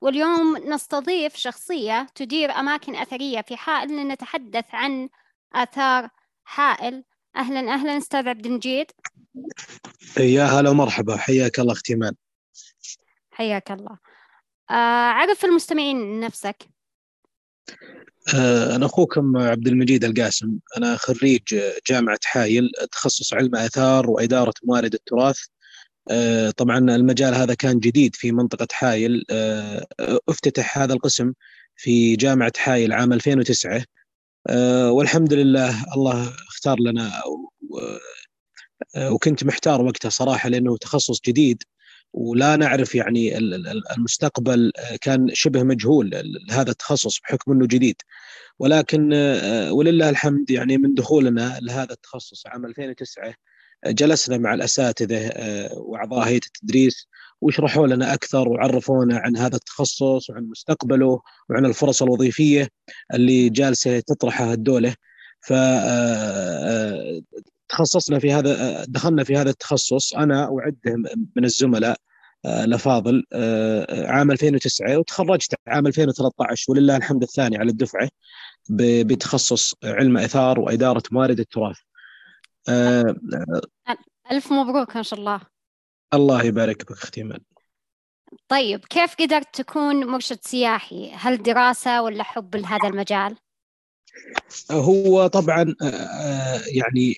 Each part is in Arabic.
واليوم نستضيف شخصية تدير أماكن أثرية في حائل لنتحدث عن آثار حائل. أهلا أهلا أستاذ عبد المجيد. يا هلا ومرحبا. حياك الله أختي ايمان حياك الله. آه عرف المستمعين نفسك. آه أنا أخوكم عبد المجيد القاسم. أنا خريج جامعة حايل تخصص علم آثار وإدارة موارد التراث. طبعا المجال هذا كان جديد في منطقة حايل. آه افتتح هذا القسم في جامعة حايل عام 2009 آه والحمد لله الله اختار لنا وكنت محتار وقتها صراحة لأنه تخصص جديد ولا نعرف يعني المستقبل كان شبه مجهول لهذا التخصص بحكم إنه جديد. ولكن ولله الحمد يعني من دخولنا لهذا التخصص عام 2009 جلسنا مع الأساتذة وأعضاء هيئة التدريس وشرحوا لنا أكثر وعرفونا عن هذا التخصص وعن مستقبله وعن الفرص الوظيفية اللي جالسة تطرحها الدولة ف تخصصنا في هذا دخلنا في هذا التخصص أنا وعده من الزملاء لفاضل عام 2009 وتخرجت عام 2013 ولله الحمد الثاني على الدفعة بتخصص علم آثار وإدارة موارد التراث. ألف مبروك ما شاء الله. الله يبارك بك أختي إيمان. طيب كيف قدرت تكون مرشد سياحي؟ هل دراسة ولا حب لهذا المجال؟ هو طبعا يعني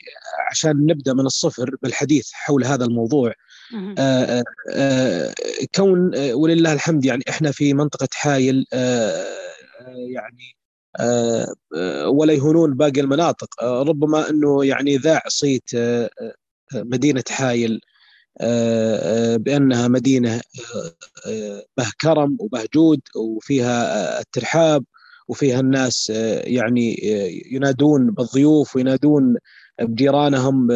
عشان نبدأ من الصفر بالحديث حول هذا الموضوع كون ولله الحمد يعني إحنا في منطقة حايل يعني ولا يهونون باقي المناطق. ربما إنه يعني ذاع صيت مدينة حايل بأنها مدينة به كرم وبه جود وفيها الترحاب وفيها الناس يعني ينادون بالضيوف وينادون بجيرانهم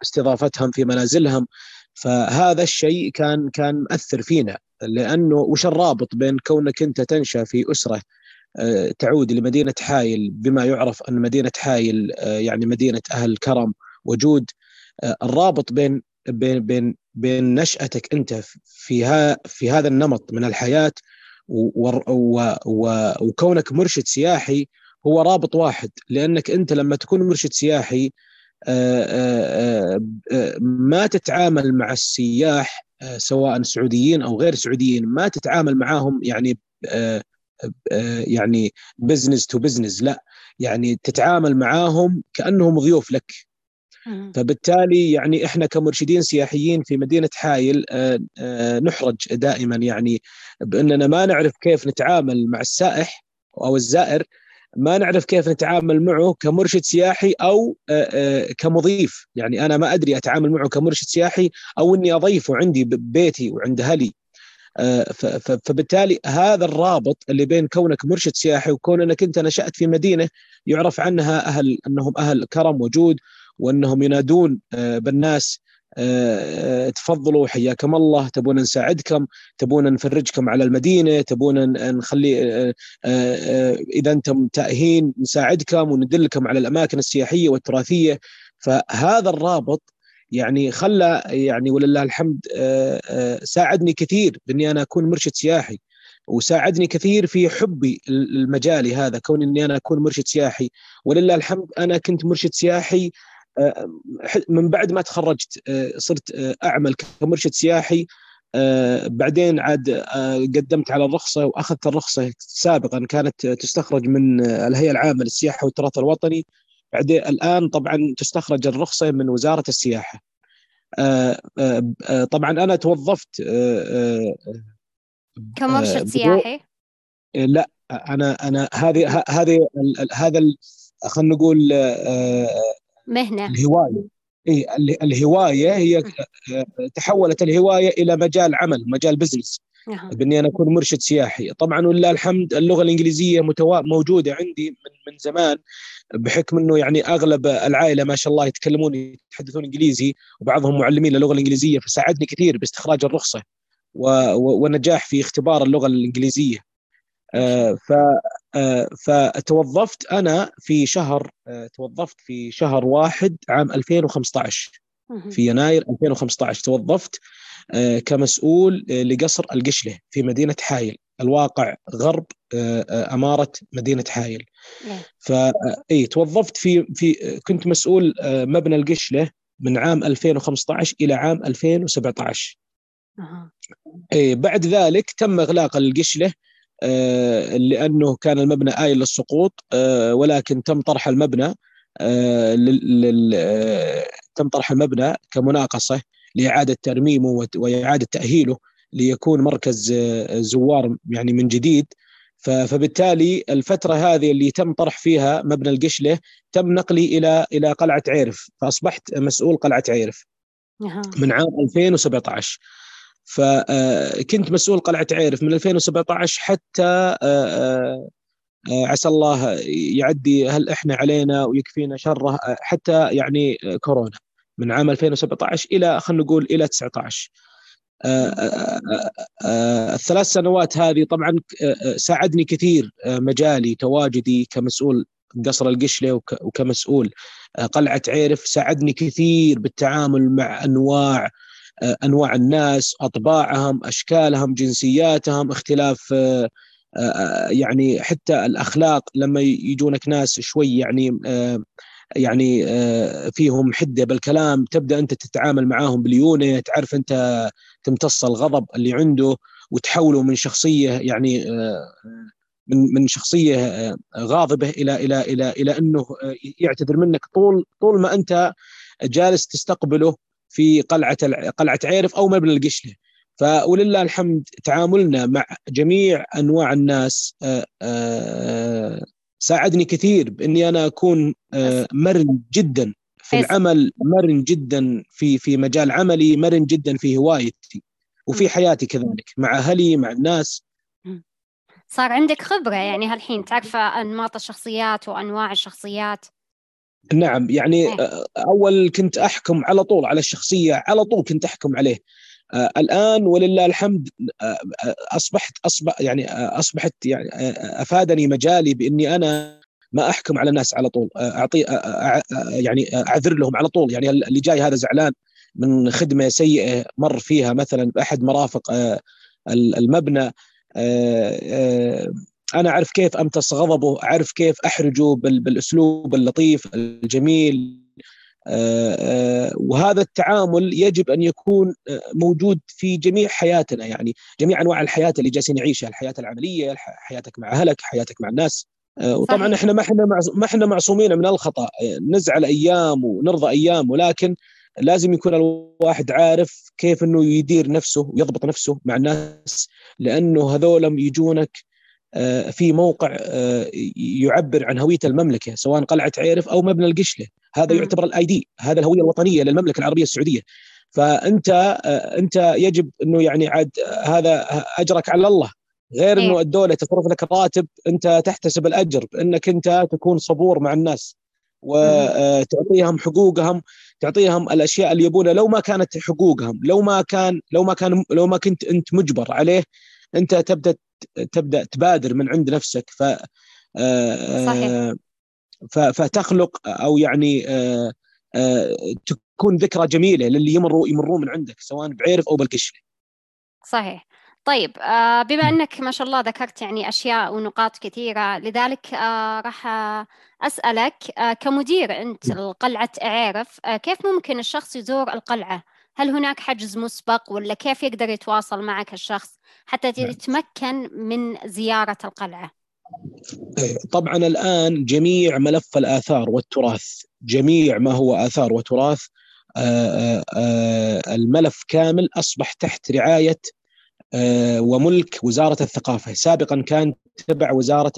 باستضافتهم في منازلهم. فهذا الشيء كان كان مؤثر فينا لأنه وش الرابط بين كونك أنت تنشأ في أسرة تعود لمدينة حايل بما يعرف أن مدينة حايل يعني مدينة أهل كرم وجود الرابط بين بين بين بين نشأتك أنت في ها في هذا النمط من الحياة وكونك مرشد سياحي هو رابط واحد لأنك أنت لما تكون مرشد سياحي ما تتعامل مع السياح سواء سعوديين أو غير سعوديين ما تتعامل معاهم يعني يعني business to business لا يعني تتعامل معاهم كأنهم ضيوف لك. فبالتالي يعني إحنا كمرشدين سياحيين في مدينة حايل نحرج دائما يعني بأننا ما نعرف كيف نتعامل مع السائح أو الزائر ما نعرف كيف نتعامل معه كمرشد سياحي أو كمضيف. يعني أنا ما أدري أتعامل معه كمرشد سياحي أو إني أضيفه عندي ببيتي وعند أهلي. فبالتالي هذا الرابط اللي بين كونك مرشد سياحي وكون انك انت نشأت في مدينة يعرف عنها أهل أنهم أهل كرم وجود وأنهم ينادون بالناس تفضلوا حياكم الله تبون نساعدكم تبون نفرجكم على المدينة تبون نخلي إذا أنتم تائهين نساعدكم وندلكم على الأماكن السياحية والتراثية. فهذا الرابط يعني خلى يعني ولله الحمد ساعدني كثير بإني أنا أكون مرشد سياحي وساعدني كثير في حبي المجالي هذا كون إني أنا أكون مرشد سياحي. ولله الحمد أنا كنت مرشد سياحي من بعد ما تخرجت صرت أعمل كمرشد سياحي. بعدين عاد قدمت على الرخصة وأخذت الرخصة سابقا كانت تستخرج من الهيئة العامة للسياحة والتراث الوطني. بعدين الآن طبعا تستخرج الرخصة من وزارة السياحة. طبعا أنا توظفت كمرشد سياحي؟ لا أنا أنا هذه هذه هذا خلينا نقول مهنة. الهواية. اي الهواية هي تحولت الهواية إلى مجال عمل مجال بزنس باني أنا أكون مرشد سياحي. طبعا ولله الحمد اللغة الإنجليزية متوا... موجودة عندي من من زمان بحكم إنه يعني أغلب العائلة ما شاء الله يتكلمون يتحدثون إنجليزي وبعضهم معلمين للغه الإنجليزية فساعدني كثير باستخراج الرخصة و... والنجاح في اختبار اللغة الإنجليزية. آه ف آه فتوظفت أنا في شهر آه توظفت في شهر واحد عام 2015 في يناير 2015 توظفت. آه، كمسؤول آه، لقصر القشلة في مدينة حايل الواقع غرب آه، أمارة مدينة حايل نعم. ف إي توظفت في في كنت مسؤول مبنى القشلة من عام 2015 إلى عام 2017 أه. إي بعد ذلك تم إغلاق القشلة لأنه كان المبنى آيل للسقوط ولكن تم طرح المبنى تم طرح المبنى كمناقصة لإعادة ترميمه وإعادة تأهيله ليكون مركز آه، زوار يعني من جديد. فبالتالي الفترة هذه اللي تم طرح فيها مبنى القشلة تم نقلي إلى إلى قلعة عيرف فأصبحت مسؤول قلعة عيرف من عام 2017 فكنت آه، مسؤول قلعة عيرف من 2017 حتى آه، عسى الله يعدي هل إحنا علينا ويكفينا شره حتى يعني كورونا. من عام 2017 إلى خلينا نقول إلى 19 آه، آه، آه، الثلاث سنوات هذه طبعا ساعدني كثير مجالي تواجدي كمسؤول قصر القشلة وكمسؤول قلعة عيرف ساعدني كثير بالتعامل مع أنواع أنواع الناس أطباعهم أشكالهم جنسياتهم اختلاف يعني حتى الأخلاق لما يجونك ناس شوي يعني يعني آه، فيهم حدة بالكلام تبدأ أنت تتعامل معاهم بليونه تعرف أنت تمتص الغضب اللي عنده وتحوله من شخصية يعني آه، من من شخصية آه، غاضبة إلى إلى إلى إلى أنه يعتذر منك طول طول ما أنت جالس تستقبله في قلعة قلعة عيرف أو مبنى القشلة. فولله الحمد تعاملنا مع جميع أنواع الناس ساعدني كثير بإني أنا أكون آه، مرن جدا في العمل مرن جدا في في مجال عملي مرن جدا في هوايتي وفي حياتي كذلك مع أهلي مع الناس. صار عندك خبرة يعني هالحين تعرف أنماط الشخصيات وأنواع الشخصيات؟ نعم يعني إيه. آه، أول كنت أحكم على طول على الشخصية على طول كنت أحكم عليه. الآن ولله الحمد آه, آه، أصبحت أصبح يعني آه أصبحت يعني آه أفادني مجالي بإني أنا ما أحكم على الناس على طول آه، أعطي آه، آه، يعني أعذر لهم على طول. يعني اللي جاي هذا زعلان من خدمة سيئة مر فيها مثلا بأحد مرافق المبنى أنا أعرف كيف أمتص غضبه أعرف كيف أحرجه بالأسلوب اللطيف الجميل. آه، آه، وهذا التعامل يجب أن يكون آه، موجود في جميع حياتنا يعني جميع أنواع الحياة اللي جالسين نعيشها الحياة العملية حياتك مع أهلك حياتك مع الناس. وطبعا إحنا ما إحنا ما إحنا معصومين من الخطأ. نزعل أيام ونرضى أيام ولكن لازم يكون الواحد عارف كيف إنه يدير نفسه ويضبط نفسه مع الناس لأنه هذول يجونك آه، في موقع آه، يعبر عن هوية المملكة سواء قلعة عيرف أو مبنى القشلة. هذا يعتبر الاي دي هذا الهوية الوطنية للمملكة العربية السعودية. فأنت آه، أنت يجب إنه يعني عاد هذا أجرك على الله. غير إنه إيه. الدولة تصرف لك راتب أنت تحتسب الأجر إنك أنت تكون صبور مع الناس. وتعطيهم حقوقهم تعطيهم الأشياء اللي يبونها. لو ما كانت حقوقهم لو ما كان لو ما كان لو ما كنت أنت مجبر عليه أنت تبدأ تبدأ تبادر من عند نفسك. ف آه، صحيح. فتخلق أو يعني آه، آه، تكون ذكرى جميلة للي يمروا يمرون من عندك سواء بعيرف أو بالكشف صحيح. طيب بما إنك ما شاء الله ذكرت يعني أشياء ونقاط كثيرة لذلك راح أسألك كمدير أنت لقلعة عيرف كيف ممكن الشخص يزور القلعة؟ هل هناك حجز مسبق ولا كيف يقدر يتواصل معك الشخص حتى نعم. يتمكن من زيارة القلعة؟ إيه، طبعا الآن جميع ملف الآثار والتراث جميع ما هو آثار وتراث آه، آه، آه، الملف كامل أصبح تحت رعاية وملك وزارة الثقافة. سابقا كان تبع وزارة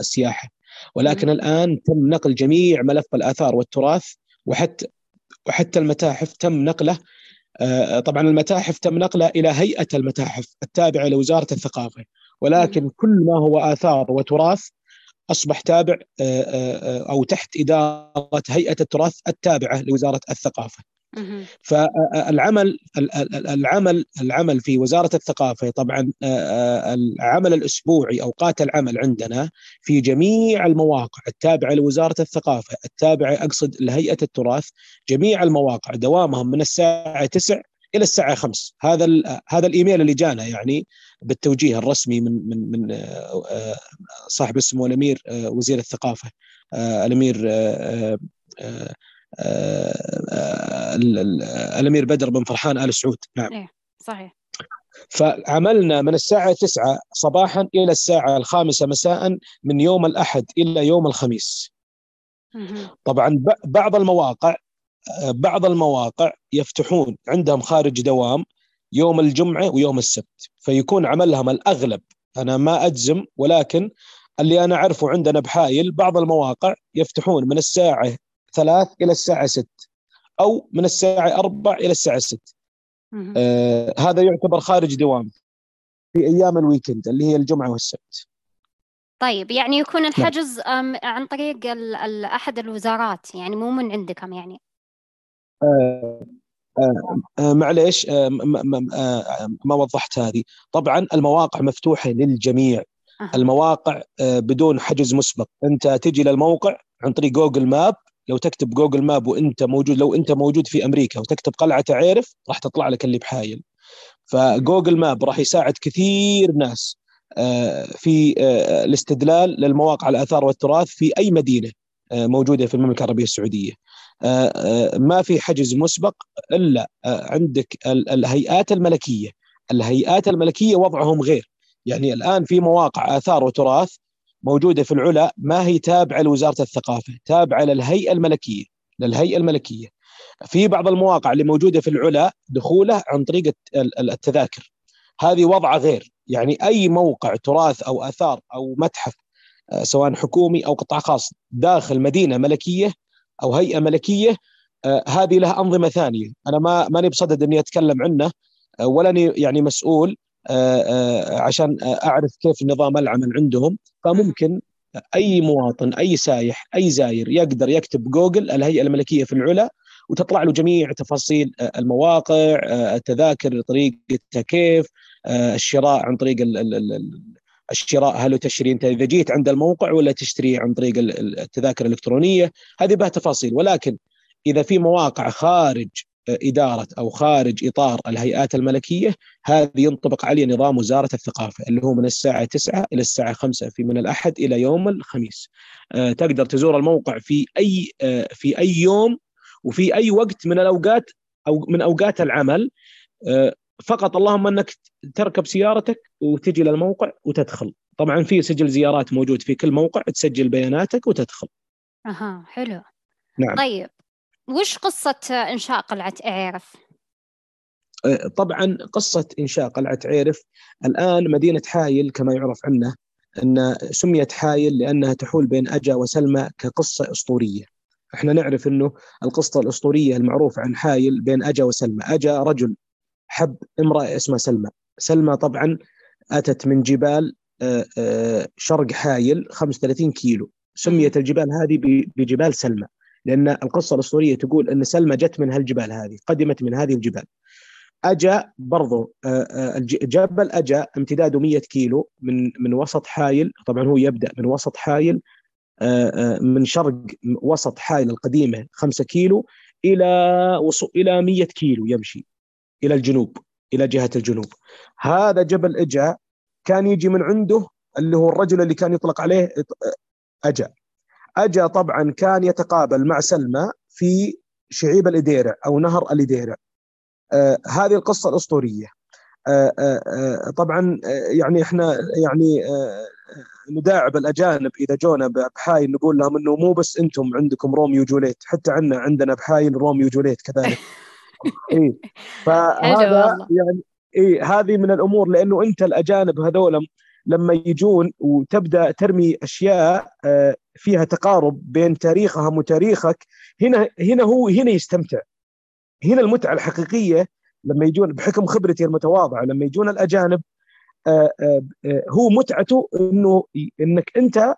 السياحة. ولكن الآن تم نقل جميع ملف الآثار والتراث وحتى وحتى المتاحف تم نقله طبعا المتاحف تم نقلها إلى هيئة المتاحف التابعة لوزارة الثقافة. ولكن كل ما هو آثار وتراث أصبح تابع أو تحت إدارة هيئة التراث التابعة لوزارة الثقافة. فالعمل العمل العمل في وزارة الثقافة طبعا العمل الأسبوعي أوقات العمل عندنا في جميع المواقع التابعة لوزارة الثقافة التابعة أقصد لهيئة التراث جميع المواقع دوامهم من الساعة 9 إلى الساعة 5 هذا هذا الإيميل اللي جانا يعني بالتوجيه الرسمي من من من صاحب اسمه الأمير وزير الثقافة الأمير آه، الأمير بدر بن فرحان آل سعود. نعم. إيه صحيح. فعملنا من الساعة 9 صباحا إلى الساعة الخامسة مساء من يوم الأحد إلى يوم الخميس. طبعا بعض المواقع آه، بعض المواقع يفتحون عندهم خارج دوام يوم الجمعة ويوم السبت فيكون عملهم الأغلب. أنا ما أجزم ولكن اللي أنا أعرفه عندنا بحايل بعض المواقع يفتحون من الساعة ثلاث إلى الساعة ست أو من الساعة أربع إلى الساعة ست. آه هذا يعتبر خارج دوام في أيام الويكند اللي هي الجمعة والسبت. طيب يعني يكون نعم. الحجز عن طريق أحد الوزارات يعني مو من عندكم يعني؟ معليش آه ما, آه ما وضحت هذه. طبعا المواقع مفتوحة للجميع. المواقع آه بدون حجز مسبق. أنت تجي للموقع عن طريق Google Map. لو تكتب Google Map وأنت موجود لو أنت موجود في أمريكا وتكتب قلعة أعيرف راح تطلع لك اللي بحايل. ف Google Map راح يساعد كثير ناس آه، في آه، الاستدلال للمواقع الآثار والتراث في أي مدينة آه، موجودة في المملكة العربية السعودية. ما في حجز مسبق إلا عندك الهيئات الملكية. الهيئات الملكية وضعهم غير. يعني الآن في مواقع آثار وتراث موجودة في العلا ما هي تابعة لوزارة الثقافة، تابعة للهيئة الملكية، للهيئة الملكية. في بعض المواقع اللي موجودة في العلا دخوله عن طريق التذاكر. هذه وضعه غير، يعني أي موقع تراث أو آثار أو متحف آه، سواء حكومي أو قطاع خاص داخل مدينة ملكية أو هيئة ملكية آه، هذه لها أنظمة ثانية، أنا ما ماني بصدد إني أتكلم عنه آه، ولا يعني مسؤول عشان أعرف كيف نظام العمل عندهم. فممكن أي مواطن أي سايح أي زاير يقدر يكتب جوجل الهيئة الملكية في العلا وتطلع له جميع تفاصيل المواقع التذاكر طريقتها كيف الشراء عن طريق الشراء هل تشتري أنت إذا جيت عند الموقع ولا تشتري عن طريق التذاكر الإلكترونية؟ هذه بها تفاصيل ولكن إذا في مواقع خارج إدارة أو خارج إطار الهيئات الملكية هذه ينطبق عليه نظام وزارة الثقافة اللي هو من الساعة 9 إلى الساعة 5 في من الأحد إلى يوم الخميس. آه، تقدر تزور الموقع في أي آه، في أي يوم وفي أي وقت من الأوقات أو من أوقات العمل. آه، فقط اللهم أنك تركب سيارتك وتجي للموقع وتدخل. طبعا في سجل زيارات موجود في كل موقع تسجل بياناتك وتدخل. أها حلو. نعم. طيب وش قصة إنشاء قلعة عيرف؟ أه، طبعا قصة إنشاء قلعة عيرف الآن مدينة حايل كما يعرف عنه أن سميت حايل لأنها تحول بين أجا وسلمى كقصة أسطورية. إحنا نعرف أنه القصة الأسطورية المعروفة عن حايل بين أجا وسلمى. أجا رجل حب امرأة اسمها سلمى. سلمى طبعا أتت من جبال أه، أه، شرق حايل 35 كيلو. سميت الجبال هذه بجبال سلمى لأن القصة الأسطورية تقول أن سلمى جت من هالجبال هذه قدمت من هذه الجبال. أجا برضو آه، آه، جبل أجا امتداده 100 كيلو من من وسط حايل. طبعا هو يبدأ من وسط حايل آه، من شرق وسط حايل القديمة 5 كيلو إلى إلى 100 كيلو يمشي. إلى الجنوب إلى جهة الجنوب. هذا جبل إجا كان يجي من عنده اللي هو الرجل اللي كان يطلق عليه إجا. إجا طبعا كان يتقابل مع سلمى في شعيب الإديرع أو نهر الإديرع آه هذه القصة الأسطورية. آه آه, آه، طبعا آه، يعني إحنا يعني آه نداعب الأجانب إذا جونا بحايل نقول لهم إنه مو بس أنتم عندكم روميو جوليت حتى عندنا عندنا بحايل روميو جوليت كذلك. اي فهذا يعني اي هذه من الأمور لأنه أنت الأجانب هذول لما يجون وتبدأ ترمي أشياء آه، فيها تقارب بين تاريخهم وتاريخك هنا هنا هو هنا يستمتع. هنا المتعة الحقيقية لما يجون بحكم خبرتي المتواضعة لما يجون الأجانب آه، آه، هو متعته إنه إنك أنت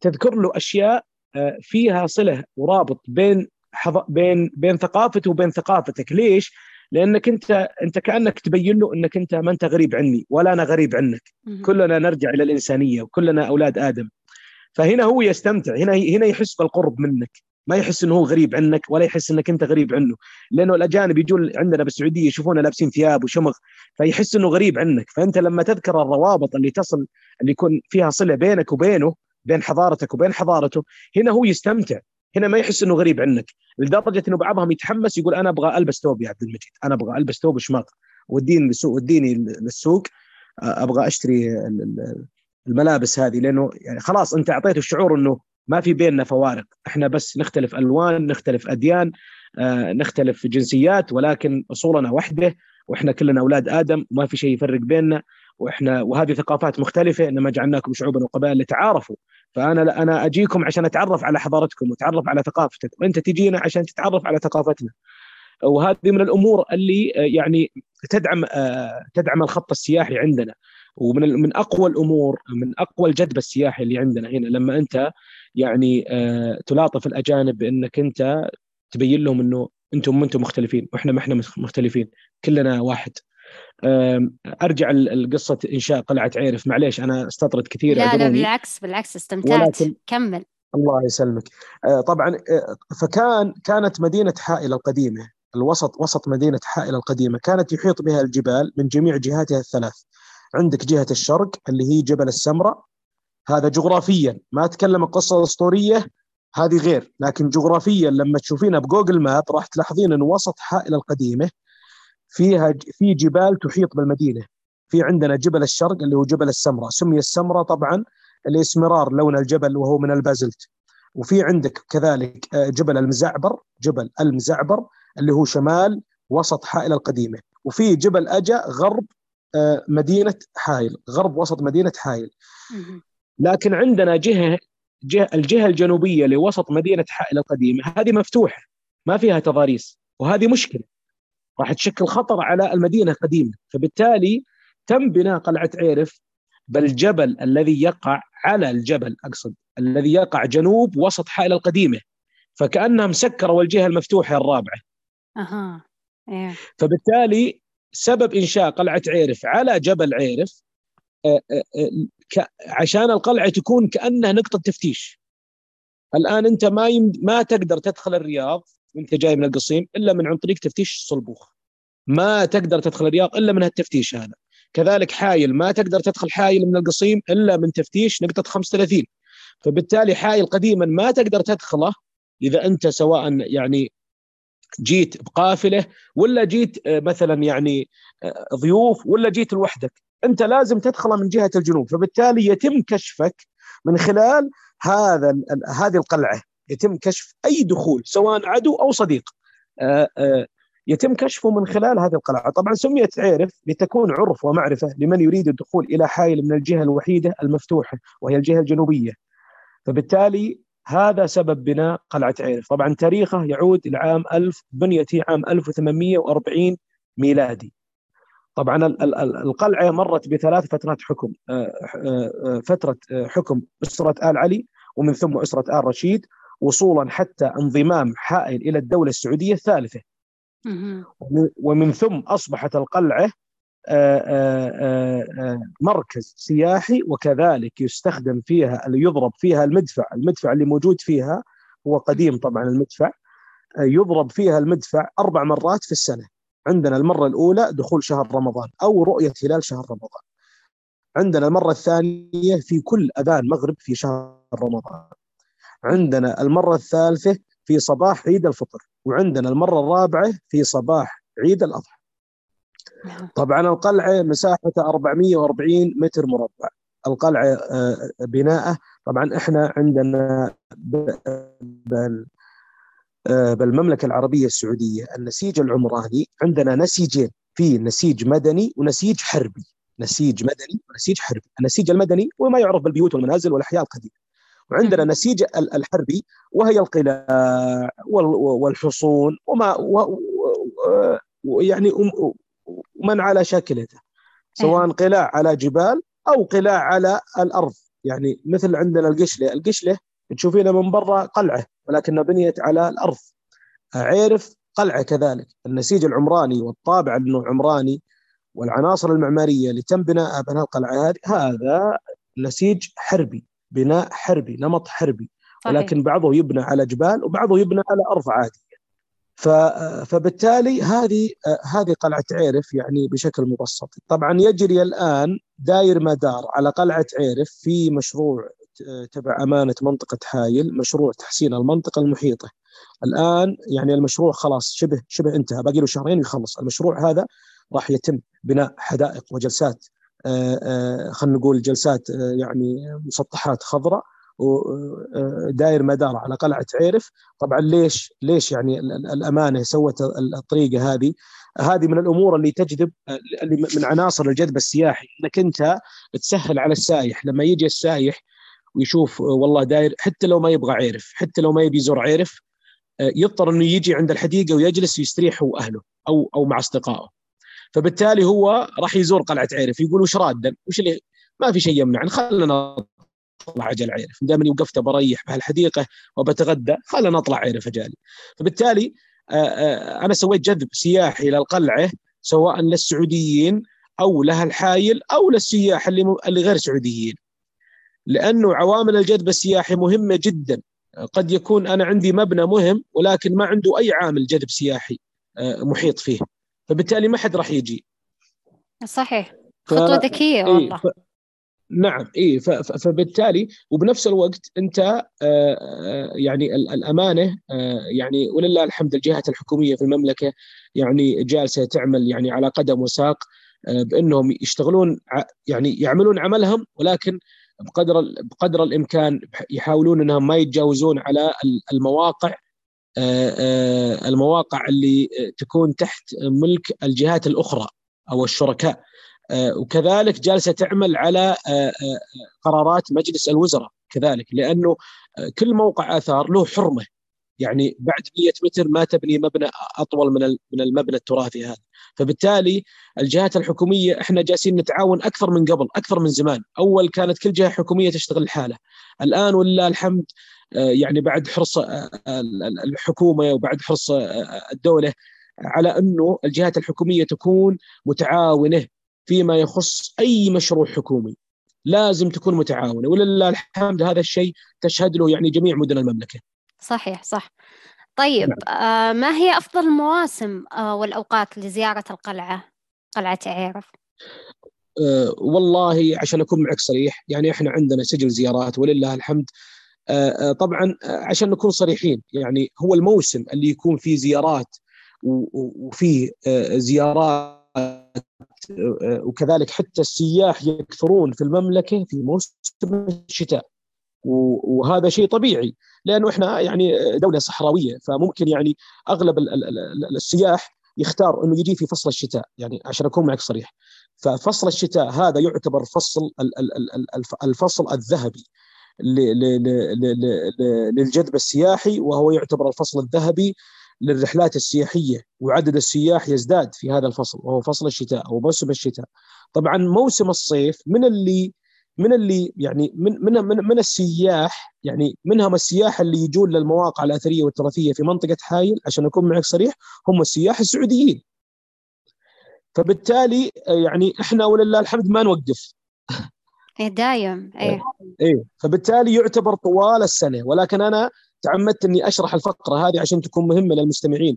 تذكر له أشياء فيها صلة ورابط بين بين بين ثقافته وبين ثقافتك. ليش؟ لأنك أنت أنت كأنك تبين له إنك أنت ما أنت غريب عني ولا أنا غريب عنك. كلنا نرجع إلى الإنسانية وكلنا أولاد آدم. فهنا هو يستمتع. هنا هنا يحس بالقرب منك. ما يحس إنه هو غريب عنك ولا يحس إنك أنت غريب عنه. لأنه الأجانب يجون عندنا بالسعودية يشوفونا لابسين ثياب وشمغ فيحس إنه غريب عنك. فأنت لما تذكر الروابط اللي تصل اللي يكون فيها صلة بينك وبينه بين حضارتك وبين حضارته هنا هو يستمتع. هنا ما يحس إنه غريب عنك لدرجة إنه بعضهم يتحمس يقول أنا أبغى ألبس ثوب يا عبد المجيد أنا أبغى ألبس ثوب شماغ وديني للسوق وديني للسوق أبغى أشتري الملابس هذه لأنه يعني خلاص أنت اعطيته الشعور إنه ما في بيننا فوارق إحنا بس نختلف ألوان نختلف أديان آه، نختلف جنسيات ولكن أصولنا وحدة وإحنا كلنا أولاد آدم وما في شيء يفرق بيننا وإحنا وهذه ثقافات مختلفة إنما جعلناكم شعوبا وقبائل لتعارفوا. فأنا أنا أجيكم عشان أتعرف على حضارتكم وأتعرف على ثقافتك وأنت تجينا عشان تتعرف على ثقافتنا. وهذه من الأمور اللي آه، يعني تدعم آه، تدعم الخط السياحي عندنا. ومن من أقوى الأمور من أقوى الجذب السياحي اللي عندنا هنا لما أنت يعني آه، تلاطف الأجانب بأنك أنت تبين لهم إنه أنتم ما أنتم مختلفين وإحنا ما إحنا مختلفين. كلنا واحد. أرجع لقصه إنشاء قلعة عيرف معليش أنا استطرد كثير لا لا بالعكس بالعكس استمتعت. كمل. الله يسلمك. آه، طبعا آه، فكان كانت مدينة حائل القديمة الوسط وسط مدينة حائل القديمة كانت يحيط بها الجبال من جميع جهاتها الثلاث. عندك جهة الشرق اللي هي جبل السمرة. هذا جغرافيا ما أتكلم القصة الاسطوريه هذه غير. لكن جغرافيا لما تشوفينها بجوجل ماب راح تلاحظين إن وسط حائل القديمة فيها في جبال تحيط بالمدينة. في عندنا جبل الشرق اللي هو جبل السمرة. سمي السمرة طبعا لإسمرار لون الجبل وهو من البازلت. وفي عندك كذلك آه، جبل المزعبر جبل المزعبر اللي هو شمال وسط حائل القديمة. وفي جبل أجا غرب آه، مدينة حائل. غرب وسط مدينة حائل. لكن عندنا جهة جهة الجهة الجنوبية لوسط مدينة حائل القديمة هذه مفتوحة ما فيها تضاريس وهذه مشكلة. راح تشكل خطر على المدينة القديمه فبالتالي تم بناء قلعة عيرف بالجبل الذي يقع على الجبل أقصد الذي يقع جنوب وسط حائل القديمة. فكأنها مسكرة الجهه المفتوحة الرابعة. أها إيه. فبالتالي سبب إنشاء قلعة عيرف على جبل عيرف آه، آه، آه، عشان القلعة تكون كأنها نقطة تفتيش. الآن أنت ما يم... ما تقدر تدخل الرياض وانت جاي من القصيم إلا من عن طريق تفتيش الصلبوخ ما تقدر تدخل الرياض إلا من هالتفتيش هذا. كذلك حايل ما تقدر تدخل حايل من القصيم إلا من تفتيش نقطة 35 فبالتالي حايل قديما ما تقدر تدخله إذا أنت سواء يعني جيت بقافلة ولا جيت مثلا يعني ضيوف ولا جيت لوحدك. أنت لازم تدخله من جهة الجنوب. فبالتالي يتم كشفك من خلال هذا هذه القلعة. يتم كشف أي دخول سواء عدو أو صديق. آه، آه، يتم كشفه من خلال هذه القلعة. طبعا سميت عيرف لتكون عرف ومعرفة لمن يريد الدخول إلى حائل من الجهة الوحيدة المفتوحة وهي الجهة الجنوبية. فبالتالي هذا سبب بناء قلعة عيرف طبعا تاريخه يعود إلى عام 1000 بنيته عام 1840 ميلادي. طبعا القلعة مرت بثلاث فترات حكم آه، فترة حكم أسرة آل علي ومن ثم أسرة آل رشيد وصولا حتى انضمام حائل إلى الدولة السعودية الثالثة. ومن ثم أصبحت القلعة مركز سياحي وكذلك يستخدم فيها يضرب فيها المدفع. المدفع اللي موجود فيها هو قديم طبعا المدفع. يضرب فيها المدفع أربع مرات في السنة. عندنا المرة الأولى دخول شهر رمضان أو رؤية هلال شهر رمضان. عندنا المرة الثانية في كل أذان مغرب في شهر رمضان. عندنا المرة الثالثة في صباح عيد الفطر وعندنا المرة الرابعة في صباح عيد الأضحى. طبعا القلعة مساحتها 440 متر مربع. القلعة آه، بناءة. طبعا إحنا عندنا آه، بالمملكة العربية السعودية النسيج العمراني عندنا نسيجين في نسيج مدني ونسيج حربي. نسيج مدني ونسيج حربي. النسيج المدني وما يعرف بالبيوت والمنازل والأحياء القديمة. وعندنا نسيج الحربي وهي القلاع والحصون وما ويعني ومن على شكلته سواء إيه. قلاع على جبال أو قلاع على الأرض. يعني مثل عندنا القشلة، القشلة تشوفينها من برا قلعه ولكنها بنيت على الأرض. عيرف قلعه كذلك، النسيج العمراني والطابع انه عمراني والعناصر المعمارية اللي تم بناء بناء القلعة هذه هذا نسيج حربي، بناء حربي، نمط حربي، صحيح. ولكن بعضه يبنى على جبال وبعضه يبنى على أرض عادية. فبالتالي هذه هذه قلعة عيرف يعني بشكل مبسط طبعا يجري الآن داير مدار على قلعة عيرف في مشروع تبع أمانة منطقة حايل مشروع تحسين المنطقة المحيطة الآن يعني المشروع خلاص شبه شبه انتهى باقي له شهرين ويخلص المشروع هذا راح يتم بناء حدائق وجلسات خلينا نقول جلسات يعني مسطحات خضراء وداير مدار على قلعه عيرف طبعا ليش ليش يعني الأمانة سوت الطريقة هذه؟ هذه من الأمور اللي تجذب اللي من عناصر الجذب السياحي. إنك أنت تسهل على السايح. لما يجي السايح ويشوف والله داير حتى لو ما يبغى عيرف حتى لو ما يبي يزور عيرف يضطر إنه يجي عند الحديقة ويجلس ويستريح هو وأهله أو أو مع أصدقائه. فبالتالي هو راح يزور قلعة عيرف يقول وش رادا؟ وش اللي ما في شيء يمنع خلنا اطلع عجل عيرف دائما وقفت بريح بهالحديقة وبتغدى خلنا اطلع عيرف اجالي فبالتالي أنا سويت جذب سياحي للقلعة سواء للسعوديين أو لها الحايل أو للسياح اللي اللي غير سعوديين. لأنه عوامل الجذب السياحي مهمة جدا. قد يكون أنا عندي مبنى مهم ولكن ما عنده أي عامل جذب سياحي محيط فيه. فبالتالي ما حد راح يجي. صحيح. خطوة ذكية والله. نعم اي فبالتالي وبنفس الوقت أنت آه، آه، يعني الأمانة آه، يعني ولله الحمد الجهات الحكومية في المملكة يعني جالسة تعمل يعني على قدم وساق بأنهم يشتغلون يعني يعملون عملهم ولكن بقدر بقدر الإمكان يحاولون إنهم ما يتجاوزون على المواقع المواقع اللي تكون تحت ملك الجهات الأخرى أو الشركاء. آه، وكذلك جالسة تعمل على آه، آه، قرارات مجلس الوزراء كذلك لأنه كل موقع آثار له حرمة. يعني بعد 100 متر ما تبني مبنى أطول من من المبنى التراثي هذا. فبالتالي الجهات الحكومية إحنا جالسين نتعاون أكثر من قبل أكثر من زمان. أول كانت كل جهة حكومية تشتغل لحالها. الآن ولله الحمد يعني بعد حرص الحكومة وبعد حرص الدولة على أنه الجهات الحكومية تكون متعاونة فيما يخص أي مشروع حكومي. لازم تكون متعاونة. ولله الحمد هذا الشيء تشهد له يعني جميع مدن المملكة. صحيح صح. طيب نعم. آه ما هي أفضل المواسم آه والأوقات لزيارة القلعة؟ قلعة عيرف. آه والله عشان أكون معك صريح يعني إحنا عندنا سجل زيارات ولله الحمد. طبعا عشان نكون صريحين يعني هو الموسم اللي يكون فيه زيارات وفيه زيارات وكذلك حتى السياح يكثرون في المملكة في موسم الشتاء. وهذا شيء طبيعي لأنه إحنا يعني دولة صحراوية فممكن يعني أغلب السياح يختار إنه يجي في فصل الشتاء يعني عشان أكون معك صريح ففصل الشتاء هذا يعتبر فصل الفصل الذهبي للجذب السياحي وهو يعتبر الفصل الذهبي للرحلات السياحية وعدد السياح يزداد في هذا الفصل وهو فصل الشتاء أو موسم الشتاء. طبعا موسم الصيف من اللي من اللي يعني من من من, من السياح يعني منهم السياح اللي يجون للمواقع الأثرية والتراثية في منطقة حايل عشان أكون معك صريح هم السياح السعوديين. فبالتالي يعني إحنا ولله الحمد ما نوقف. إيه دايم إيه. إيه. فبالتالي يعتبر طوال السنة. ولكن أنا تعمدت إني أشرح الفقرة هذه عشان تكون مهمة للمستمعين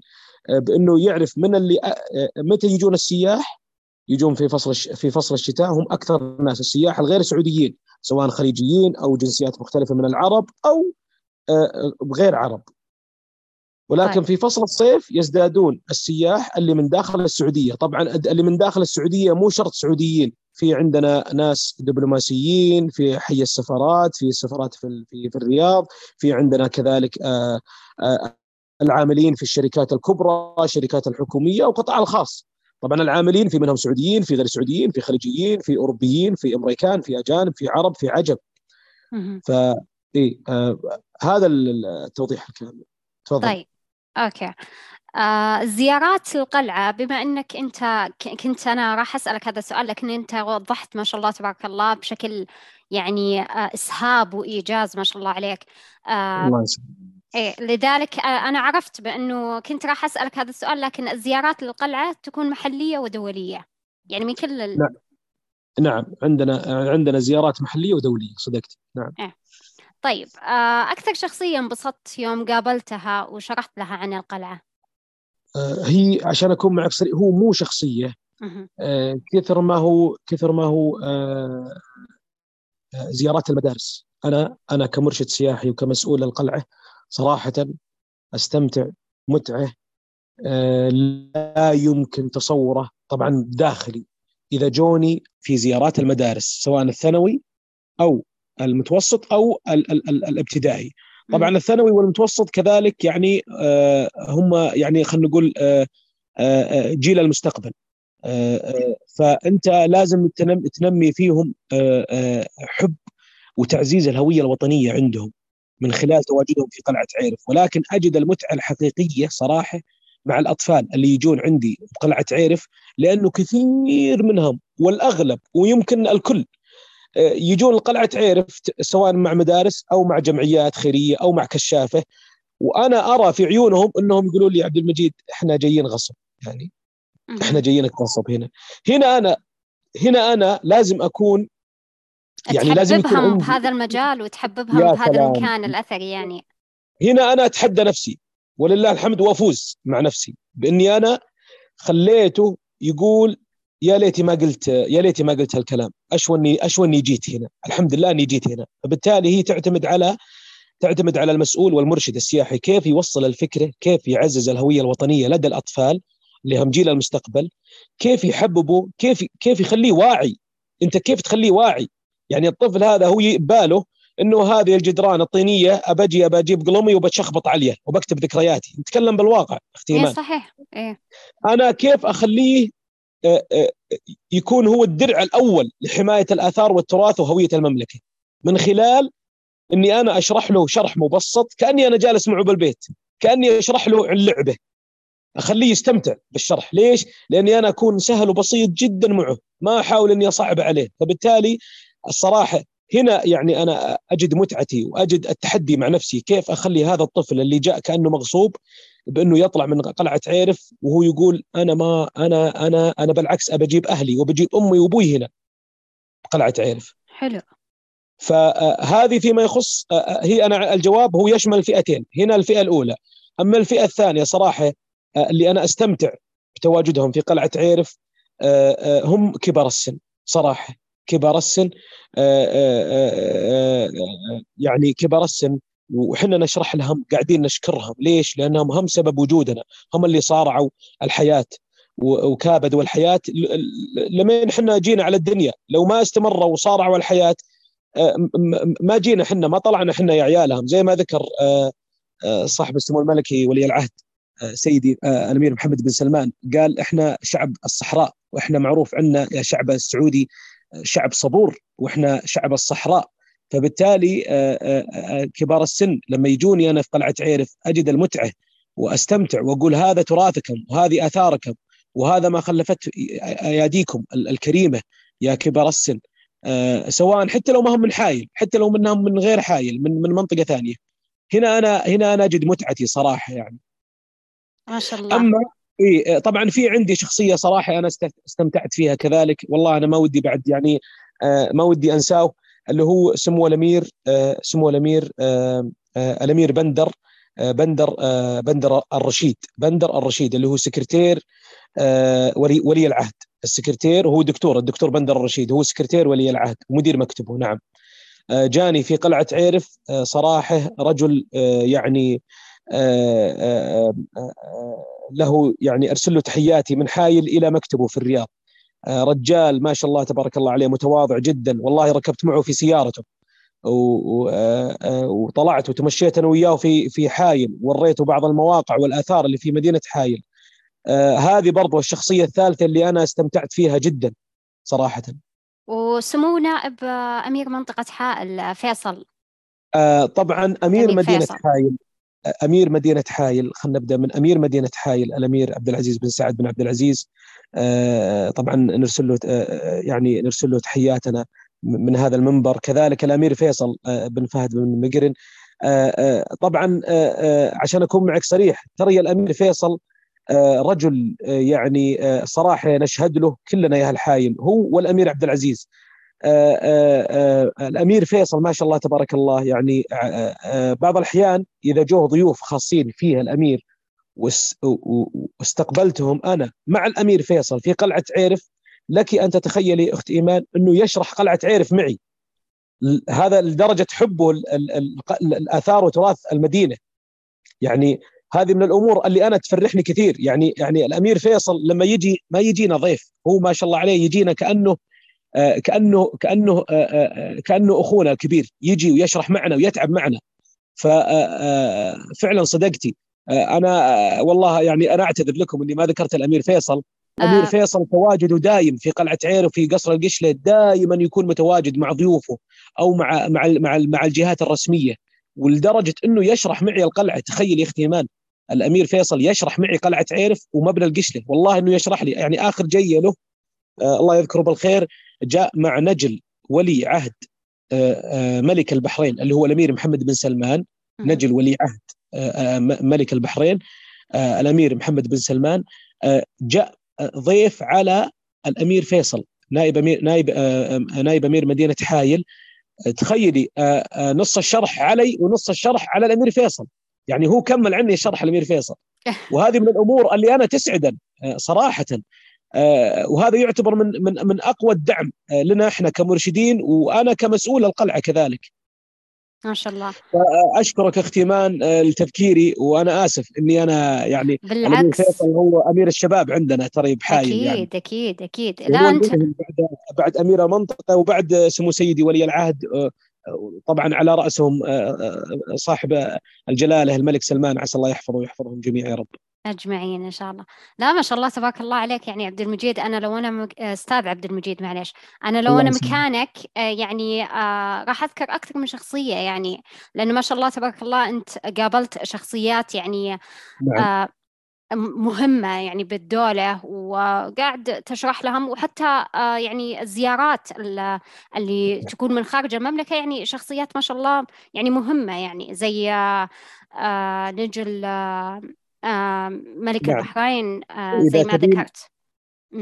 آه، بإنه يعرف من اللي آه، آه، متى يجون السياح يجون في فصل في فصل الشتاء هم أكثر الناس السياح الغير سعوديين سواء خليجيين أو جنسيات مختلفة من العرب أو غير عرب. ولكن طيب. في فصل الصيف يزدادون السياح اللي من داخل السعودية. طبعا اللي من داخل السعودية مو شرط سعوديين. في عندنا ناس دبلوماسيين في حي السفارات في السفارات في في, في الرياض في عندنا كذلك آآ آآ العاملين في الشركات الكبرى الشركات الحكومية والقطاع الخاص. طبعا العاملين في منهم سعوديين في غير سعوديين في خليجيين في أوروبيين في أمريكان في اجانب في عرب في عجب ف إيه آه هذا التوضيح الكامل تفضل. طيب أوكي. آه زيارات القلعة بما أنك أنت كنت أنا راح أسألك هذا السؤال لكن أنت وضحت ما شاء الله تبارك الله بشكل يعني آه إسهاب وإيجاز ما شاء الله عليك. آه الله إيه لذلك آه أنا عرفت بأنه كنت راح أسألك هذا السؤال لكن الزيارات للقلعة تكون محلية ودولية. يعني من كل ال... نعم. نعم عندنا عندنا زيارات محلية ودولية صدقت نعم. إيه. طيب آه أكثر شخصية انبسطت يوم قابلتها وشرحت لها عن القلعة؟ آه، هي عشان أكون معك صريح هو مو شخصية. آه، كثر ما هو كثر ما هو زيارات المدارس. أنا أنا كمرشد سياحي وكمسؤول للقلعة صراحة أستمتع متعة لا يمكن تصوره طبعا داخلي. إذا جوني في زيارات المدارس سواء الثانوي أو المتوسط أو ال ال ال الابتدائي. طبعا الثانوي والمتوسط كذلك يعني آه، هم يعني خلينا نقول آه، آه، جيل المستقبل. فأنت لازم تنمي فيهم حب وتعزيز الهوية الوطنية عندهم. من خلال تواجدهم في قلعة عيرف ولكن أجد المتعة الحقيقية صراحة مع الأطفال اللي يجون عندي بقلعة عيرف لأنه كثير منهم والأغلب ويمكن الكل يجون لقلعة عيرف سواء مع مدارس أو مع جمعيات خيرية أو مع كشافة. وأنا أرى في عيونهم إنهم يقولوا لي عبد المجيد إحنا جايين غصب. يعني إحنا جايينك غصب هنا. هنا أنا هنا أنا لازم أكون يعني لازم يكون بهذا المجال وتحببهم بهذا المكان الأثري يعني. هنا أنا أتحدى نفسي ولله الحمد وأفوز مع نفسي بإني أنا خليته يقول يا ليتي ما قلت يا ليتي ما قلت هالكلام أشو إني أشو إني جيت هنا؟ الحمد لله إني جيت هنا. فبالتالي هي تعتمد على تعتمد على المسؤول والمرشد السياحي كيف يوصل الفكرة كيف يعزز الهوية الوطنية لدى الأطفال اللي هم جيل المستقبل كيف يحببه كيف كيف يخليه واعي. أنت كيف تخليه واعي؟ يعني الطفل هذا هو باله إنه هذه الجدران الطينية أبجي أجيب قلمي وبتشخبط عليه وبكتب ذكرياتي. نتكلم بالواقع أختي إيه صحيح. إيه. أنا كيف أخليه آه، آه، يكون هو الدرع الأول لحماية الآثار والتراث وهوية المملكة؟ من خلال إني أنا أشرح له شرح مبسط كأني أنا جالس معه بالبيت كأني أشرح له عن لعبه أخليه يستمتع بالشرح. ليش؟ لأني أنا أكون سهل وبسيط جدا معه ما أحاول إني أصعب عليه. فبالتالي الصراحة هنا يعني أنا أجد متعتي وأجد التحدي مع نفسي كيف أخلي هذا الطفل اللي جاء كأنه مغصوب بأنه يطلع من قلعة عيرف وهو يقول أنا ما أنا أنا أنا بالعكس ابى أجيب أهلي وبجيب أمي وأبوي هنا قلعه عيرف حلو. فهذه فيما يخص هي أنا الجواب هو يشمل الفئتين هنا الفئة الأولى. أما الفئة الثانية صراحة اللي أنا أستمتع بتواجدهم في قلعة عيرف هم كبار السن صراحة. كبار السن يعني كبار السن. وحنا نشرح لهم قاعدين نشكرهم. ليش؟ لأنهم هم سبب وجودنا. هم اللي صارعوا الحياة وكابدوا الحياة. لمين إحنا جينا على الدنيا؟ لو ما استمروا وصارعوا الحياة آه، ما جينا إحنا ما طلعنا إحنا يا عيالهم. زي ما ذكر آه، آه، صاحب السمو الملكي ولي العهد سيدي الأمير محمد بن سلمان قال إحنا شعب الصحراء وإحنا معروف عنا يا شعب السعودي. شعب صبور وإحنا شعب الصحراء. فبالتالي آه، آه، آه، كبار السن لما يجوني أنا في قلعة عيرف أجد المتعة وأستمتع وأقول هذا تراثكم وهذه آثاركم وهذا ما خلفته أياديكم الكريمة يا كبار السن. سواء حتى لو ما هم من حايل حتى لو منهم من غير حايل من من منطقة ثانية. هنا أنا هنا أنا أجد متعتي صراحة يعني. ما شاء الله. أما إي طبعا في عندي شخصية صراحة أنا استمتعت فيها كذلك. والله أنا ما ودي بعد يعني ما ودي أنساه اللي هو سمو الأمير آه، سمو الأمير آه، آه، الأمير بندر بندر بندر الرشيد بندر الرشيد اللي هو سكرتير ولي ولي العهد. السكرتير وهو دكتور الدكتور بندر الرشيد هو سكرتير ولي العهد ومدير مكتبه نعم. جاني في قلعة عيرف صراحة رجل يعني له يعني أرسل له تحياتي من حايل إلى مكتبه في الرياض. آه، رجال ما شاء الله تبارك الله عليه متواضع جدا. والله ركبت معه في سيارته. آه، آه، وطلعت وتمشيت أنا وياه في في حايل. وريته بعض المواقع والآثار اللي في مدينة حايل. هذه برضو الشخصية الثالثة اللي أنا استمتعت فيها جدا صراحة. وسمو نائب أمير منطقة حائل فيصل. طبعا أمير مدينة فيصل. حايل. أمير مدينة حايل خلينا نبدأ من أمير مدينة حايل الأمير عبد العزيز بن سعد بن عبد العزيز. طبعا نرسل له يعني نرسل له تحياتنا من هذا المنبر. كذلك الأمير فيصل بن فهد بن مقرن. طبعا عشان أكون معك صريح ترى الأمير فيصل رجل يعني صراحة نشهد له كلنا يا الحايل هو والأمير عبد العزيز. آه، آه، آه، الأمير فيصل ما شاء الله تبارك الله يعني بعض الأحيان إذا جو ضيوف خاصين فيها الأمير واستقبلتهم أنا مع الأمير فيصل في قلعة عيرف لك أن تتخيلي أخت إيمان أنه يشرح قلعة عيرف معي. هذا لدرجة حبه الآثار وتراث المدينة. يعني هذه من الأمور اللي أنا تفرحني كثير. يعني يعني الأمير فيصل لما يجي ما يجينا ضيف هو ما شاء الله عليه يجينا كأنه آه، كأنه كأنه آه، آه، كأنه أخونا الكبير يجي ويشرح معنا ويتعب معنا. ففعلا صدقتي. أنا والله يعني أنا أعتذر لكم إني ما ذكرت الأمير فيصل. الامير فيصل تواجده دايم في قلعة عير وفي قصر القشلة دائما يكون متواجد مع ضيوفه أو مع مع مع, مع الجهات الرسمية. ولدرجة إنه يشرح معي القلعة تخيل يا أختي إيمان. الأمير فيصل يشرح معي قلعة عيرف ومبنى القشلة. والله إنه يشرح لي. يعني آخر جيه له آه الله يذكره بالخير جاء مع نجل ولي عهد آه، آه، ملك البحرين اللي هو الأمير محمد بن سلمان. نجل ولي عهد آه، ملك البحرين الأمير محمد بن سلمان. جاء ضيف على الأمير فيصل نائب أمير نائب نائب أمير مدينة حايل. تخيلي نص الشرح علي ونص الشرح على الأمير فيصل. يعني هو كمل عني شرح الأمير فيصل. وهذه من الأمور اللي أنا تسعدن صراحة. وهذا يعتبر من من من أقوى الدعم آه، لنا إحنا كمرشدين وأنا كمسؤول القلعة كذلك. ما شاء الله اشكرك أختي ايمان آه، لتذكيري وأنا آسف إني أنا يعني بالعكس فيصل هو أمير الشباب عندنا ترى بحايل أكيد يعني. أكيد أكيد لا أنت بعد, بعد أمير المنطقة وبعد سمو سيدي ولي العهد طبعا على رأسهم صاحب الجلالة الملك سلمان عسى الله يحفظه ويحفظهم جميعا يا رب. أجمعين إن شاء الله لا ما شاء الله تبارك الله عليك يعني عبد المجيد أنا لو أنا مك... أستاذ عبد المجيد معليش أنا لو أنا مكانك آه، يعني آه راح أذكر أكثر من شخصية يعني لأنه ما شاء الله تبارك الله أنت قابلت شخصيات يعني نعم. آه مهمة يعني بالدولة وقاعد تشرح لهم وحتى آه يعني الزيارات اللي نعم. تكون من خارج المملكة يعني شخصيات ما شاء الله يعني مهمة يعني زي آه, آه، نجل آه ملك نعم. البحرين زي ما ذكرت.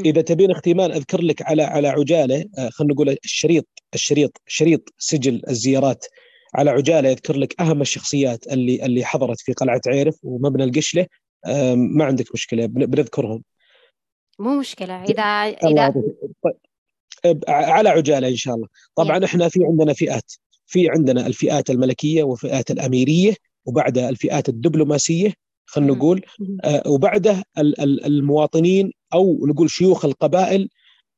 إذا تبين اختيمان أذكر لك على على عجالة خلينا نقول الشريط الشريط شريط سجل الزيارات على عجالة يذكر لك أهم الشخصيات اللي اللي حضرت في قلعة عيرف ومبنى القشلة. ما عندك مشكلة بنذكرهم. مو مشكلة. اذا اذا طيب، على عجالة إن شاء الله. طبعا يعني. إحنا في عندنا فئات. في عندنا الفئات الملكية وفئات الأميرية وبعدها الفئات الدبلوماسية. خلينا نقول آه وبعده المواطنين أو نقول شيوخ القبائل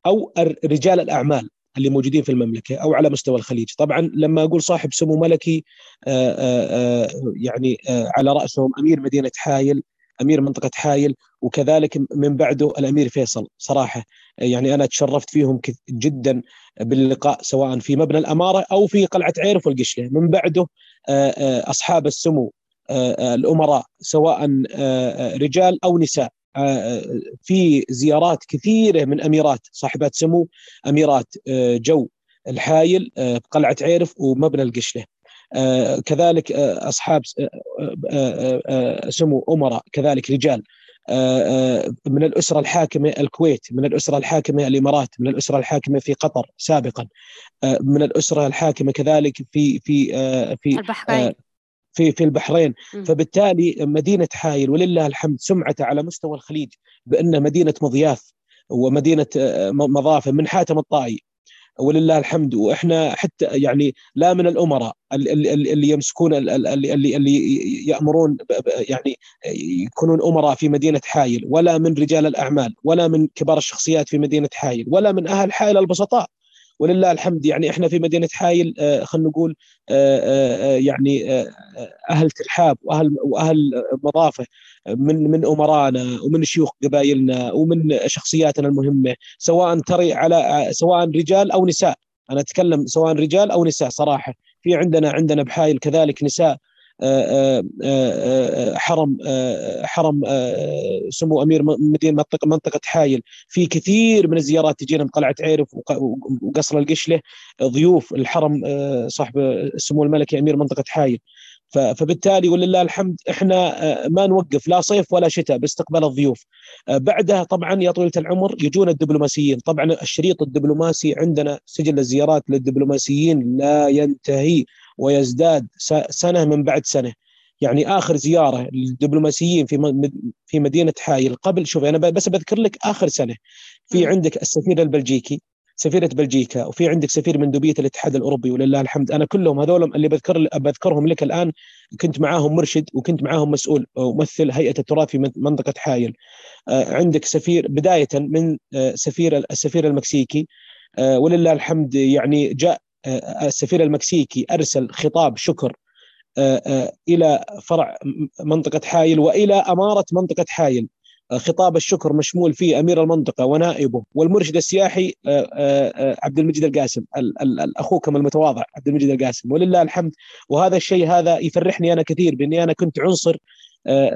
أو رجال الأعمال اللي موجودين في المملكة أو على مستوى الخليج، طبعا لما أقول صاحب سمو ملكي آه، آه، يعني على رأسهم أمير مدينة حايل، أمير منطقة حايل وكذلك من بعده الأمير فيصل. صراحة يعني أنا تشرفت فيهم جدا باللقاء سواء في مبنى الأمارة أو في قلعة عيرف والقشلة، من بعده أصحاب السمو الأمراء سواء آه، رجال أو نساء. في زيارات كثيرة من أميرات صاحبات سمو أميرات جو الحايل بقلعة عيرف ومبنى القشلة. كذلك أصحاب سمو أمراء كذلك رجال. من الأسرة الحاكمة الكويت، من الأسرة الحاكمة الإمارات، من الأسرة الحاكمة في قطر سابقا، من الأسرة الحاكمة كذلك في في في البحرين. في في البحرين. فبالتالي مدينة حايل ولله الحمد سمعته على مستوى الخليج بانها مدينة مضياف ومدينة آه، مضافة من حاتم الطائي. ولله الحمد. وإحنا حتى يعني لا من الأمراء اللي, اللي يمسكون اللي, اللي, اللي يأمرون يعني يكونون أمراء في مدينة حايل ولا من رجال الأعمال ولا من كبار الشخصيات في مدينة حايل ولا من أهل حايل البسطاء. ولله الحمد. يعني إحنا في مدينة حايل آه، خلينا نقول آه، آه، يعني أهل ترحاب وأهل وأهل مضافة من من أمرانا ومن شيوخ قبائلنا ومن شخصياتنا المهمة سواء تري على سواء رجال أو نساء. أنا أتكلم سواء رجال أو نساء صراحة. في عندنا عندنا بحايل كذلك نساء. حرم حرم سمو أمير مدينة منطقة منطقة حايل. في كثير من الزيارات تجينا من قلعة عيرف وقصر القشلة ضيوف الحرم صاحب سمو الملكي أمير منطقة حايل. فبالتالي ولله الحمد إحنا ما نوقف لا صيف ولا شتاء باستقبال الضيوف. بعدها طبعا يا طويلة العمر يجون الدبلوماسيين. طبعا الشريط الدبلوماسي عندنا سجل الزيارات للدبلوماسيين لا ينتهي. ويزداد سنة من بعد سنة. يعني آخر زيارة للدبلوماسيين في في مدينة حايل قبل شوف أنا بس بذكر لك آخر سنة. في عندك السفير البلجيكي سفيرة بلجيكا وفي عندك سفير مندوبية الاتحاد الأوروبي ولله الحمد. أنا كلهم هذول اللي بذكر بذكرهم لك الآن كنت معاهم مرشد وكنت معاهم مسؤول وممثل هيئة التراث في منطقة حايل. عندك سفير بداية من سفير السفير المكسيكي. ولله الحمد يعني جاء السفير المكسيكي أرسل خطاب شكر إلى فرع منطقة حايل وإلى أمارة منطقة حايل. خطاب الشكر مشمول فيه أمير المنطقة ونائبه والمرشد السياحي آه، آه، آه، عبد المجيد القاسم أخوكم المتواضع عبد المجيد القاسم. ولله الحمد وهذا الشيء هذا يفرحني أنا كثير بأني أنا كنت عنصر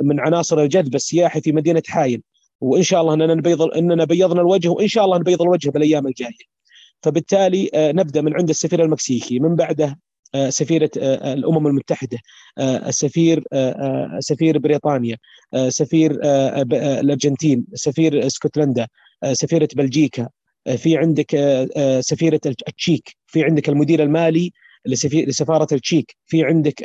من عناصر الجذب السياحي في مدينة حايل. وإن شاء الله أننا نبيض أننا بيضنا الوجه وإن شاء الله نبيض الوجه بالأيام الجاية. فبالتالي نبدأ من عند السفير المكسيكي. من بعده آه، سفيرة آه، الأمم المتحدة آه، سفير بريطانيا سفير الأرجنتين سفير اسكتلندا سفيرة بلجيكا في عندك سفيرة التشيك في عندك المدير المالي لسفارة التشيك في عندك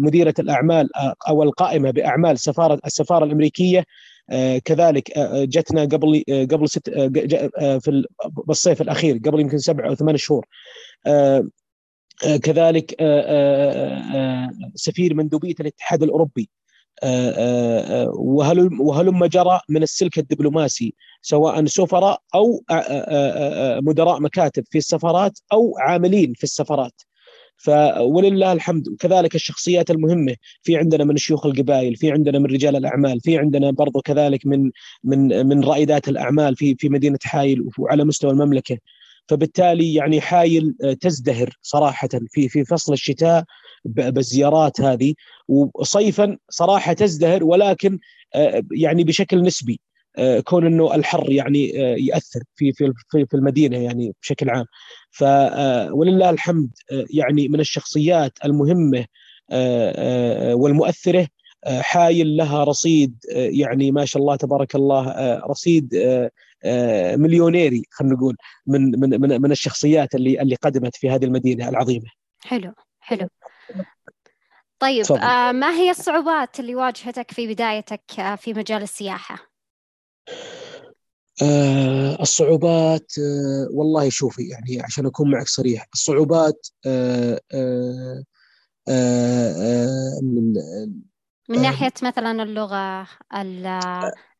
مديرة الأعمال أو القائمة بأعمال سفاره السفارة الأمريكية كذلك جتنا قبل قبل ست في الصيف الاخير قبل يمكن سبع أو ثمان شهور آه، كذلك آه، آه، سفير مندوبيه الاتحاد الاوروبي وهل وهلم جرى من السلك الدبلوماسي سواء سفراء أو مدراء مكاتب في السفارات أو عاملين في السفارات فولله الحمد. وكذلك الشخصيات المهمة. في عندنا من شيوخ القبائل في عندنا من رجال الأعمال في عندنا برضو كذلك من من من رائدات الأعمال في في مدينة حايل وعلى مستوى المملكة. فبالتالي يعني حايل آه، تزدهر صراحة في في فصل الشتاء بالزيارات هذه. وصيفا صراحة تزدهر ولكن آه، يعني بشكل نسبي. كون إنه الحر يعني يأثر في في في المدينة يعني بشكل عام ف ولله الحمد يعني من الشخصيات المهمة والمؤثرة حايل لها رصيد يعني ما شاء الله تبارك الله رصيد آه، مليونيري خلينا نقول من من من, من الشخصيات اللي اللي قدمت في هذه المدينة العظيمة. حلو حلو. طيب آه ما هي الصعوبات اللي واجهتك في بدايتك آه، في مجال السياحة؟ آه الصعوبات آه والله شوفي يعني عشان أكون معك صريح الصعوبات آه آه آه, آه، من من آه، ناحية مثلا اللغة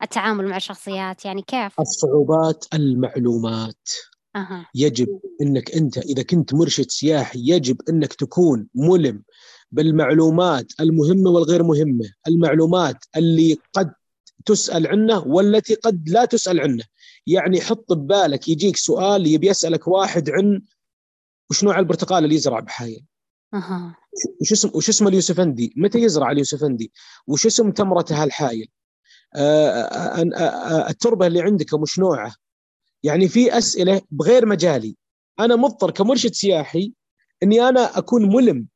التعامل مع الشخصيات يعني كيف؟ الصعوبات المعلومات أه. يجب إنك أنت إذا كنت مرشد سياحي يجب إنك تكون ملم بالمعلومات المهمة والغير مهمة، المعلومات اللي قد تسأل عنه والتي قد لا تسأل عنه، يعني حط ببالك يجيك سؤال يبي يسألك واحد عن وش نوع البرتقال اللي يزرع بحايل؟ أها وش اسم وش اسم اليوسفندي؟ متى يزرع اليوسفندي؟ وش اسم تمرته هالحايل؟ آه، آه، آه، التربة اللي عندكم وش نوعه؟ يعني في أسئلة بغير مجالي أنا مضطر كمرشد سياحي إني أنا أكون ملم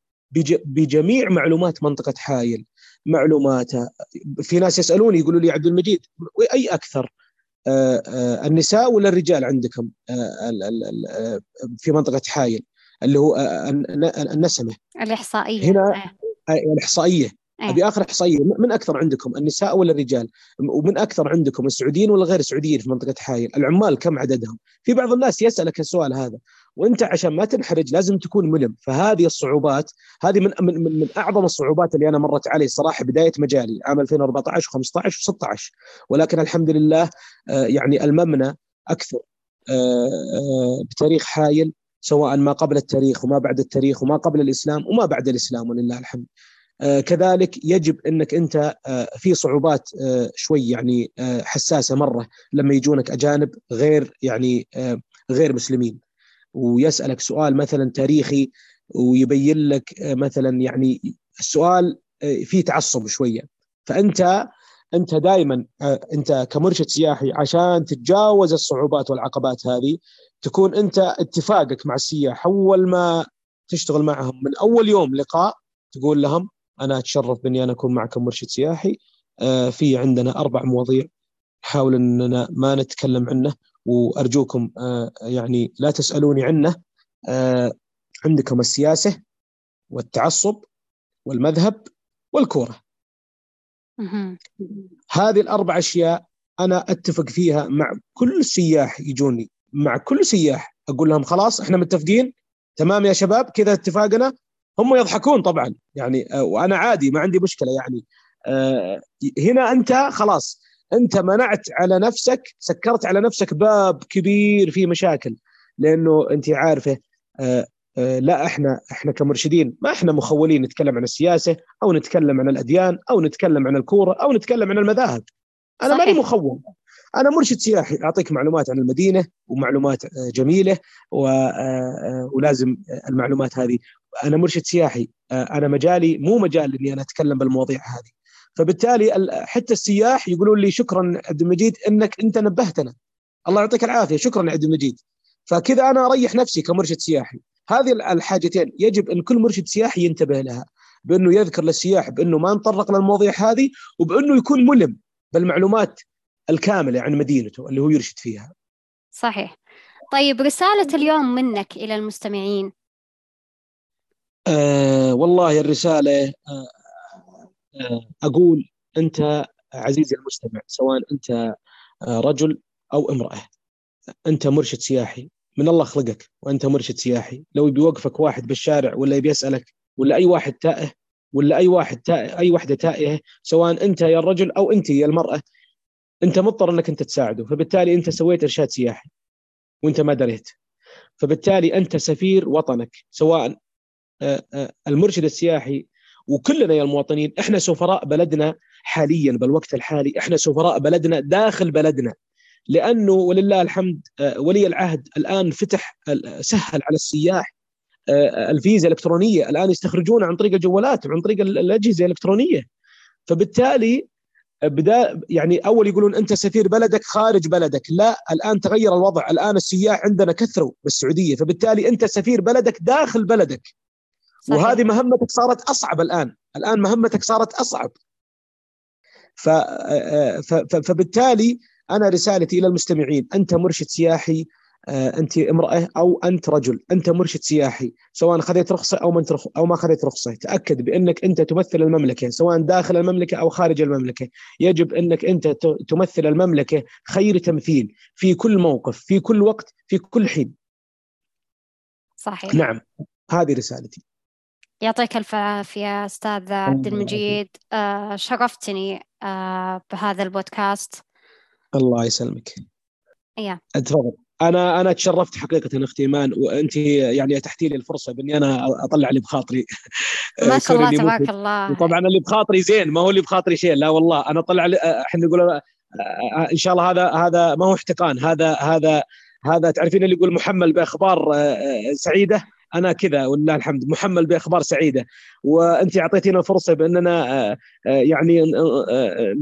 بجميع معلومات منطقة حايل معلوماتها في ناس يسألوني يقولوا لي عبد المجيد أي أكثر؟ النساء ولا الرجال عندكم؟ في منطقة حايل اللي هو النسمة. الإحصائية. هنا الإحصائية. أيه. أبي آخر إحصائية من أكثر عندكم النساء ولا الرجال؟ ومن أكثر عندكم السعوديين ولا غير السعوديين في منطقة حايل؟ العمال كم عددهم؟ في بعض الناس يسألك السؤال هذا. وانت عشان ما تنحرج لازم تكون ملم. فهذه الصعوبات هذه من من من, من أعظم الصعوبات اللي أنا مرت علي صراحة بداية مجالي عام 2014 و15 و16 ولكن الحمد لله آه، يعني ألممنا أكثر آه، آه، بتاريخ حايل سواء ما قبل التاريخ وما بعد التاريخ وما قبل الإسلام وما بعد الإسلام ولله الحمد. كذلك يجب إنك أنت في صعوبات شوي يعني حساسة مرة لما يجونك أجانب غير يعني غير مسلمين. ويسألك سؤال مثلا تاريخي ويبين لك آه مثلا يعني السؤال فيه تعصب شوية. فأنت أنت دائما أنت كمرشد سياحي عشان تتجاوز الصعوبات والعقبات هذه تكون أنت اتفاقك مع السياح أول ما تشتغل معهم. من أول يوم لقاء تقول لهم أنا أتشرف بأني أنا أكون معكم مرشد سياحي. في عندنا أربع مواضيع نحاول إننا ما نتكلم عنه. وأرجوكم يعني لا تسألوني عنه عندكم السياسة والتعصب والمذهب والكورة. هذه الأربع أشياء أنا أتفق فيها مع كل سياح يجوني مع كل سياح أقول لهم خلاص إحنا متفقين تمام يا شباب كذا اتفاقنا. هم يضحكون طبعا يعني آه، وأنا عادي ما عندي مشكلة يعني. آه، هنا أنت خلاص انت منعت على نفسك سكرت على نفسك باب كبير فيه مشاكل لأنه أنت عارفة آه، آه، لا إحنا إحنا كمرشدين ما إحنا مخولين نتكلم عن السياسة أو نتكلم عن الأديان أو نتكلم عن الكورة أو نتكلم عن المذاهب. أنا ماني مخول. أنا مرشد سياحي. أعطيك معلومات عن المدينة ومعلومات آه، جميلة آه، ولازم المعلومات هذه. أنا مرشد سياحي. أنا مجالي مو مجال إني أنا أتكلم بالمواضيع هذه. فبالتالي حتى السياح يقولون لي شكرا عبد المجيد إنك أنت نبهتنا الله يعطيك العافية شكرا عبد المجيد فكذا أنا أريح نفسي كمرشد سياحي هذه الحاجتين يجب إن كل مرشد سياحي ينتبه لها بأنه يذكر للسياح بأنه ما نطرق للمواضيع هذه وبأنه يكون ملم بالمعلومات الكاملة عن مدينته اللي هو يرشد فيها. صحيح. طيب رسالة اليوم منك إلى المستمعين. آه والله الرسالة آه آه أقول أنت عزيزي المستمع سواء أنت آه رجل أو امرأة أنت مرشد سياحي من الله خلقك وأنت مرشد سياحي. لو بيوقفك واحد بالشارع ولا بيسالك ولا أي واحد تائه ولا أي واحد تائه أي وحدة تائهة سواء أنت يا الرجل أو أنت يا المرأة أنت مضطر أنك أنت تساعده. فبالتالي أنت سويت إرشاد سياحي وأنت ما دريت. فبالتالي أنت سفير وطنك سواء آه، آه، المرشد السياحي وكلنا يا المواطنين إحنا سفراء بلدنا حاليا بالوقت الحالي إحنا سفراء بلدنا داخل بلدنا. لأنه ولله الحمد آه، ولي العهد الآن فتح سهل على السياح آه، الفيزا الإلكترونية. الآن يستخرجون عن طريق الجوالات وعن طريق الأجهزة الإلكترونية. فبالتالي بدا يعني أول يقولون أنت سفير بلدك خارج بلدك. لا الآن تغير الوضع. الآن السياح عندنا كثروا بالسعودية. فبالتالي أنت سفير بلدك داخل بلدك. صحيح. وهذه مهمتك صارت أصعب الآن. الآن مهمتك صارت أصعب. ف... فبالتالي أنا رسالتي إلى المستمعين. أنت مرشد سياحي آه، أنت امرأة أو أنت رجل. أنت مرشد سياحي. سواء خذيت رخصة أو ما أو ما خذيت رخصة. تأكد بأنك أنت تمثل المملكة. سواء داخل المملكة أو خارج المملكة. يجب أنك أنت تمثل المملكة خير تمثيل في كل موقف في كل وقت في كل حين. صحيح. نعم. هذه رسالتي. يعطيك ألف عافية أستاذ عبد المجيد. آه شرفتني آه بهذا البودكاست. الله يسلمك. يا. تفضل أنا أنا تشرفت حقيقة أختي ايمان وأنت يعني أتحتي لي الفرصة بإني أنا أطلع اللي بخاطري. ما شاء الله تبارك الله. طبعا اللي بخاطري زين ما هو اللي بخاطري شيء. لا والله أنا أطلع إحنا نقول آه، آه، إن شاء الله هذا هذا ما هو احتقان. هذا هذا هذا تعرفين اللي يقول محمل بأخبار آه، سعيدة؟ أنا كذا ولله الحمد. محمل بأخبار سعيدة. وأنت أعطيتينا الفرصه بأننا يعني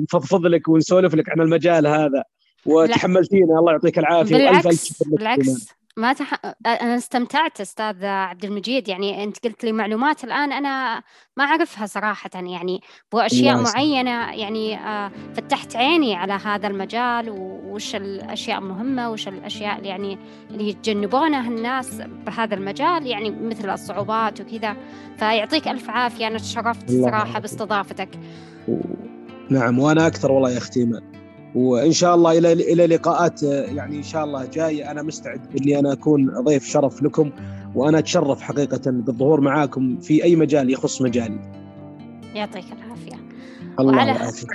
نفضفض لك ونسولف لك عن المجال هذا. وتحملتينا. الله يعطيك العافية. بالعكس ألف ألف بالعكس. ما تح... أنا استمتعت أستاذ عبد المجيد. يعني أنت قلت لي معلومات الآن أنا ما أعرفها صراحة. يعني بأشياء معينة يعني آه، فتحت عيني على هذا المجال وش الأشياء المهمه وش الأشياء اللي يعني اللي يتجنبونها الناس بهذا المجال يعني مثل الصعوبات وكذا. فيعطيك ألف عافية. أنا تشرفت صراحة باستضافتك. نعم وأنا أكثر والله يا أختي وإن شاء الله إلى إلى لقاءات يعني إن شاء الله جاية أنا مستعد إني أنا أكون ضيف شرف لكم وأنا أتشرف حقيقة بالظهور معاكم في أي مجال يخص مجالي. يعطيك العافية. الله وعلى يعافيك.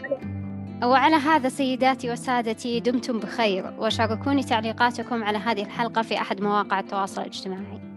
وعلى هذا سيداتي وسادتي دمتم بخير وشاركوني تعليقاتكم على هذه الحلقة في أحد مواقع التواصل الاجتماعي.